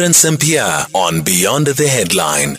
Cyprian Sampier on Beyond the Headline.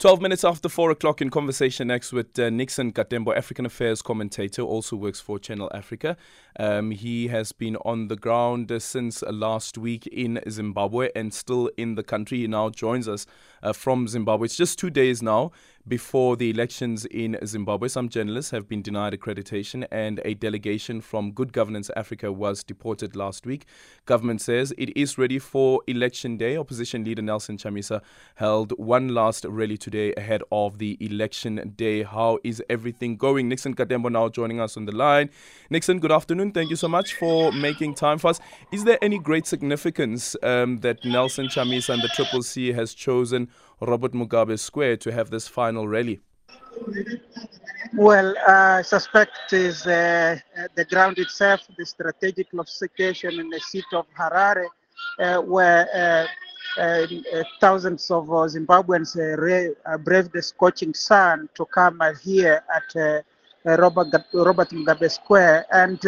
12 minutes after 4 o'clock in conversation next with uh, Nixon Katembo, African Affairs commentator, also works for Channel Africa. Um, he has been on the ground since last week in Zimbabwe and still in the country. He now joins us uh, from Zimbabwe. It's just two days now before the elections in Zimbabwe. Some journalists have been denied accreditation, and a delegation from Good Governance Africa was deported last week. Government says it is ready for election day. Opposition leader Nelson Chamisa held one last rally today ahead of the election day. How is everything going? Nixon Katembo now joining us on the line. Nixon, good afternoon. Thank you so much for making time for us. Is there any great significance um, that Nelson Chamisa and the Triple C has chosen Robert Mugabe Square to have this final rally? Well, uh, I suspect is uh, the ground itself, the strategic location in the city of Harare, uh, where uh, uh, thousands of Zimbabweans braved the scorching sun to come here at Robert, Robert Mugabe Square. And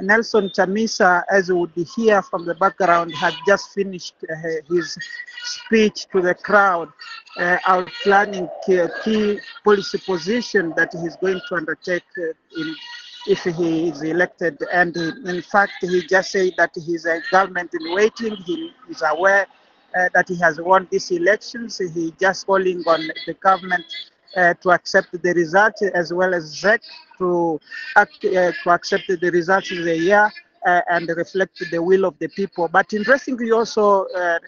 Nelson Chamisa, as you would hear from the background, had just finished uh, his speech to the crowd, uh, outlining key, policy position that he's going to undertake uh, in, if he is elected. And in fact, he just said that he's a government in waiting. He is aware uh, that he has won these elections. He just calling on the government uh, to accept the results as well as ZEC to, act, uh, to accept the results of the year uh, and reflect the will of the people. But interestingly also, uh,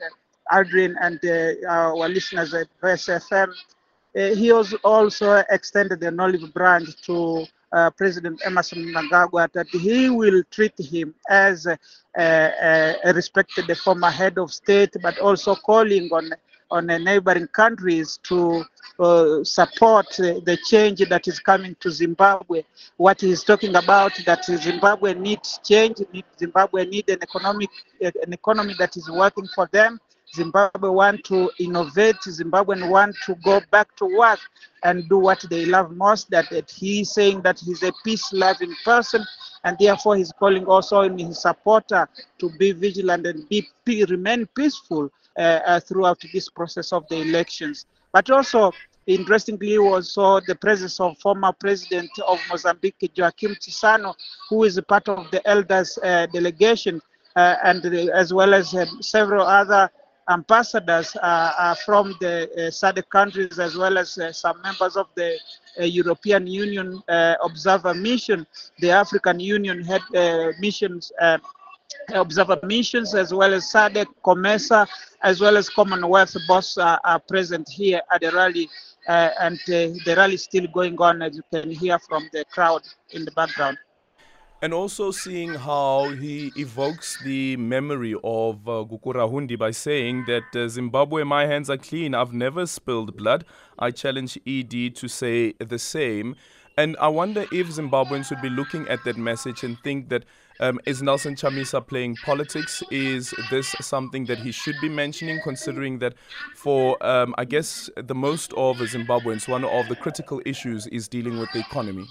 Adrian and uh, our listeners at VSFM, uh, he also extended an olive branch to uh, President Emmerson Mnangagwa that he will treat him as a, a, a respected former head of state, but also calling on on the neighboring countries to uh, support the change that is coming to Zimbabwe. What he's talking about that Zimbabwe needs change, Zimbabwe needs an economic an economy that is working for them. Zimbabwe want to innovate. Zimbabwean want to go back to work and do what they love most. That, that he's saying that he's a peace-loving person, and therefore he's calling also in his supporter to be vigilant and be, be remain peaceful Uh, uh, throughout this process of the elections. But also, interestingly, also the presence of former president of Mozambique, Joaquim Chissano, who is a part of the elders uh, delegation, uh, and as well as um, several other ambassadors uh, uh, from the uh, SADC countries as well as some members of the European Union Observer Mission, the African Union head missions observer missions as well as SADC, COMESA, as well as Commonwealth boss are, are present here at the rally. Uh, and uh, the rally is still going on, as you can hear from the crowd in the background. And also seeing how he evokes the memory of uh, Gukurahundi by saying that uh, Zimbabwe, my hands are clean. I've never spilled blood. I challenge ED to say the same. And I wonder if Zimbabweans would be looking at that message and think that um, is Nelson Chamisa playing politics? Is this something that he should be mentioning, considering that for, um, I guess, the most of Zimbabweans, one of the critical issues is dealing with the economy?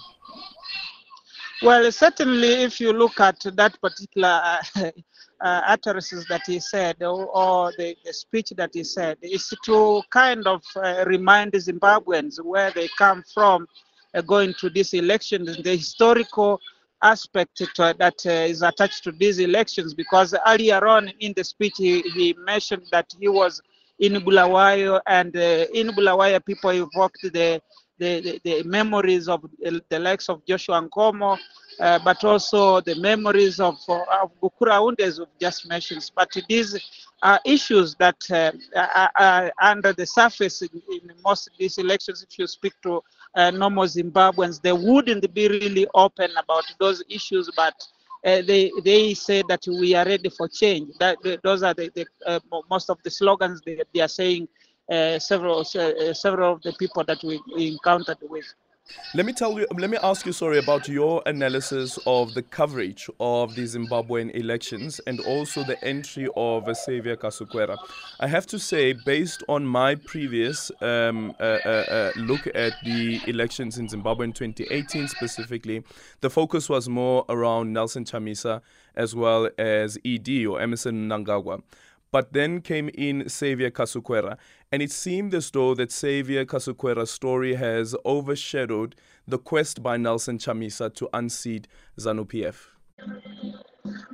Well, certainly, if you look at that particular uh, uh, utterances that he said, or, the, the, speech that he said, is to kind of uh, remind Zimbabweans where they come from going to these elections, the historical aspect to, that uh, is attached to these elections because earlier on in the speech he, he mentioned that he was in Bulawayo and uh, in Bulawayo people evoked the the, the, the memories of the likes of Joshua Nkomo, uh, but also the memories of, of Gukurahundi as we've just mentioned. But these are issues that uh, are, are, under the surface in, in, most of these elections. If you speak to uh, normal Zimbabweans, they wouldn't be really open about those issues, but uh, they they say that we are ready for change. That those are the, the uh, most of the slogans they, they are saying. Uh, several uh, several of the people that we, we encountered with. Let me tell you, let me ask you, sorry, about your analysis of the coverage of the Zimbabwean elections and also the entry of Saviour Kasukuwere. I have to say, based on my previous um, uh, uh, uh, look at the elections in Zimbabwe in 2018 specifically, the focus was more around Nelson Chamisa as well as ED or Emmerson Mnangagwa. But then came in Saviour Kasukuwere, and it seemed as though that Saviour Kasukuwere's story has overshadowed the quest by Nelson Chamisa to unseat ZANU PF.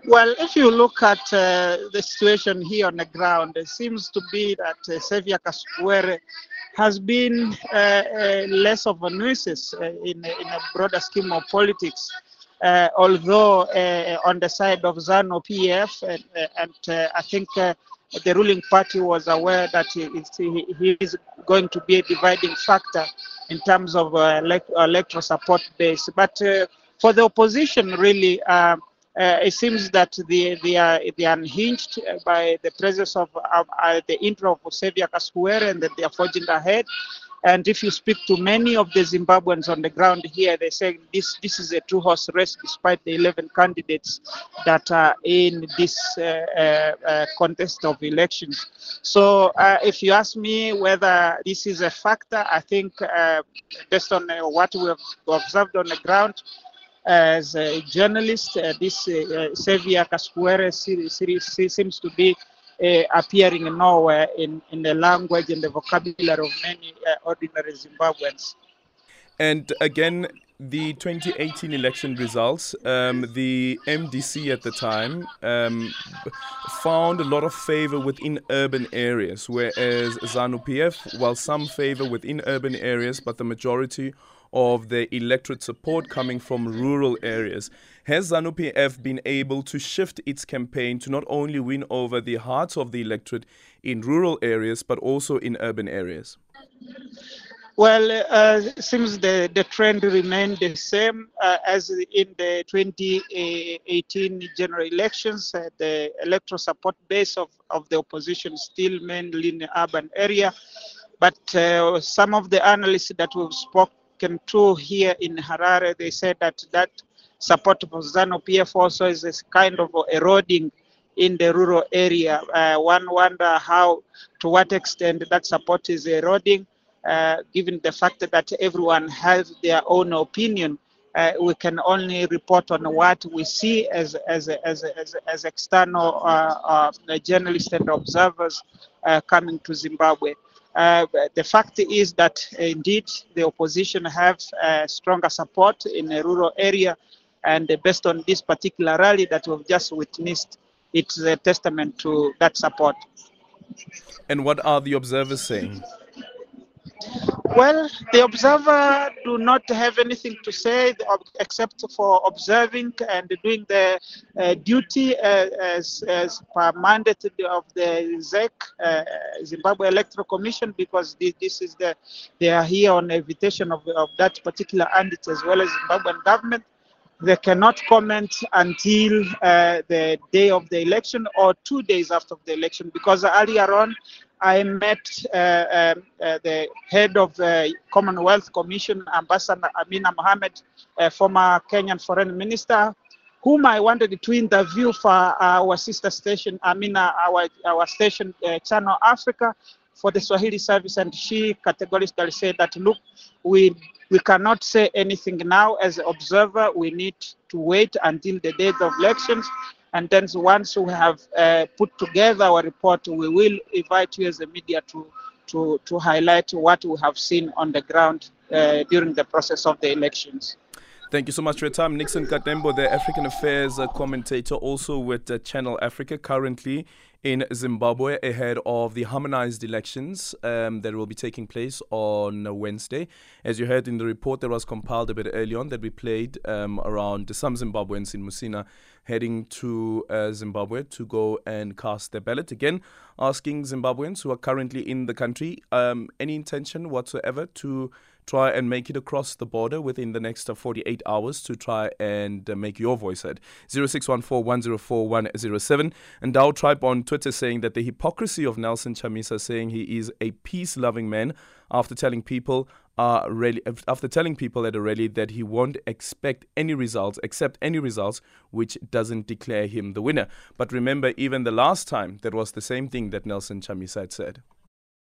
Well, if you look at uh, the situation here on the ground, it seems to be that uh, Saviour Kasukuwere has been uh, uh, less of a nuisance uh, in, in, a broader scheme of politics. Uh, although uh, on the side of ZANU PF, and, and I think the ruling party was aware that he is, going to be a dividing factor in terms of elect, electoral support base. But for the opposition, really, uh, it seems that they, they, are, they are unhinged by the presence of uh, the intro of Saviour Kasukuwere and that they are forging ahead. And if you speak to many of the Zimbabweans on the ground here, they say this this is a two horse race despite the 11 candidates that are in this uh, uh, uh contest of elections. So uh, if you ask me whether this is a factor, I think uh, based on uh, what we have observed on the ground, as a journalist, this Saviour Kasukuwere seems to be uh, appearing nowhere in, in the language and the vocabulary of many uh, ordinary Zimbabweans. And again, the 2018 election results, um, the MDC at the time um, found a lot of favor within urban areas, whereas ZANU PF, while some favor within urban areas, but the majority of the electorate support coming from rural areas. Has ZANU PF been able to shift its campaign to not only win over the hearts of the electorate in rural areas, but also in urban areas? Well, uh, seems the, the trend remained the same uh, as in the 2018 general elections. Uh, the electoral support base of, of the opposition still mainly in the urban area. But uh, some of the analysts that we've spoken to here in Harare, they said that that support for ZANU PF also is a kind of eroding in the rural area. Uh, one wonder how, to what extent that support is eroding, uh, given the fact that everyone has their own opinion. Uh, we can only report on what we see as as as as, as external uh, uh, journalists and observers uh, coming to Zimbabwe. The fact is that indeed the opposition have stronger support in a rural area, and based on this particular rally that we've just witnessed, it's a testament to that support. And what are the observers saying? Well, the observer do not have anything to say except for observing and doing the uh, duty uh, as, as per mandate of the ZEC, uh, Zimbabwe Electoral Commission, because this, this, is the they are here on invitation of, of that particular entity as well as Zimbabwean government. They cannot comment until uh, the day of the election or two days after the election because earlier on I met uh, um, uh, the head of the Commonwealth Commission, Ambassador Amina Mohamed, former Kenyan foreign minister, whom I wanted to interview for our sister station, Amina, our, our station, uh, Channel Africa, for the Swahili service, and she categorically said that, look, we we cannot say anything now as an observer. We need to wait until the date of elections and then once we have uh, put together our report, we will invite you as a media to, to, to highlight what we have seen on the ground uh, during the process of the elections. Thank you so much for your time. Nixon Katembo, the African Affairs commentator, also with uh, Channel Africa, currently in Zimbabwe ahead of the harmonized elections um, that will be taking place on Wednesday. As you heard in the report that was compiled a bit early on, that we played um, around some Zimbabweans in Musina heading to uh, Zimbabwe to go and cast their ballot. Again, asking Zimbabweans who are currently in the country um, any intention whatsoever to try and make it across the border within the next uh, 48 hours to try and uh, make your voice heard. 0614 And Dow Tribe on Twitter saying that the hypocrisy of Nelson Chamisa saying he is a peace loving man after telling people uh, really, after telling people at a rally that he won't expect any results, accept any results which doesn't declare him the winner. But remember, even the last time, that was the same thing that Nelson Chamisa had said.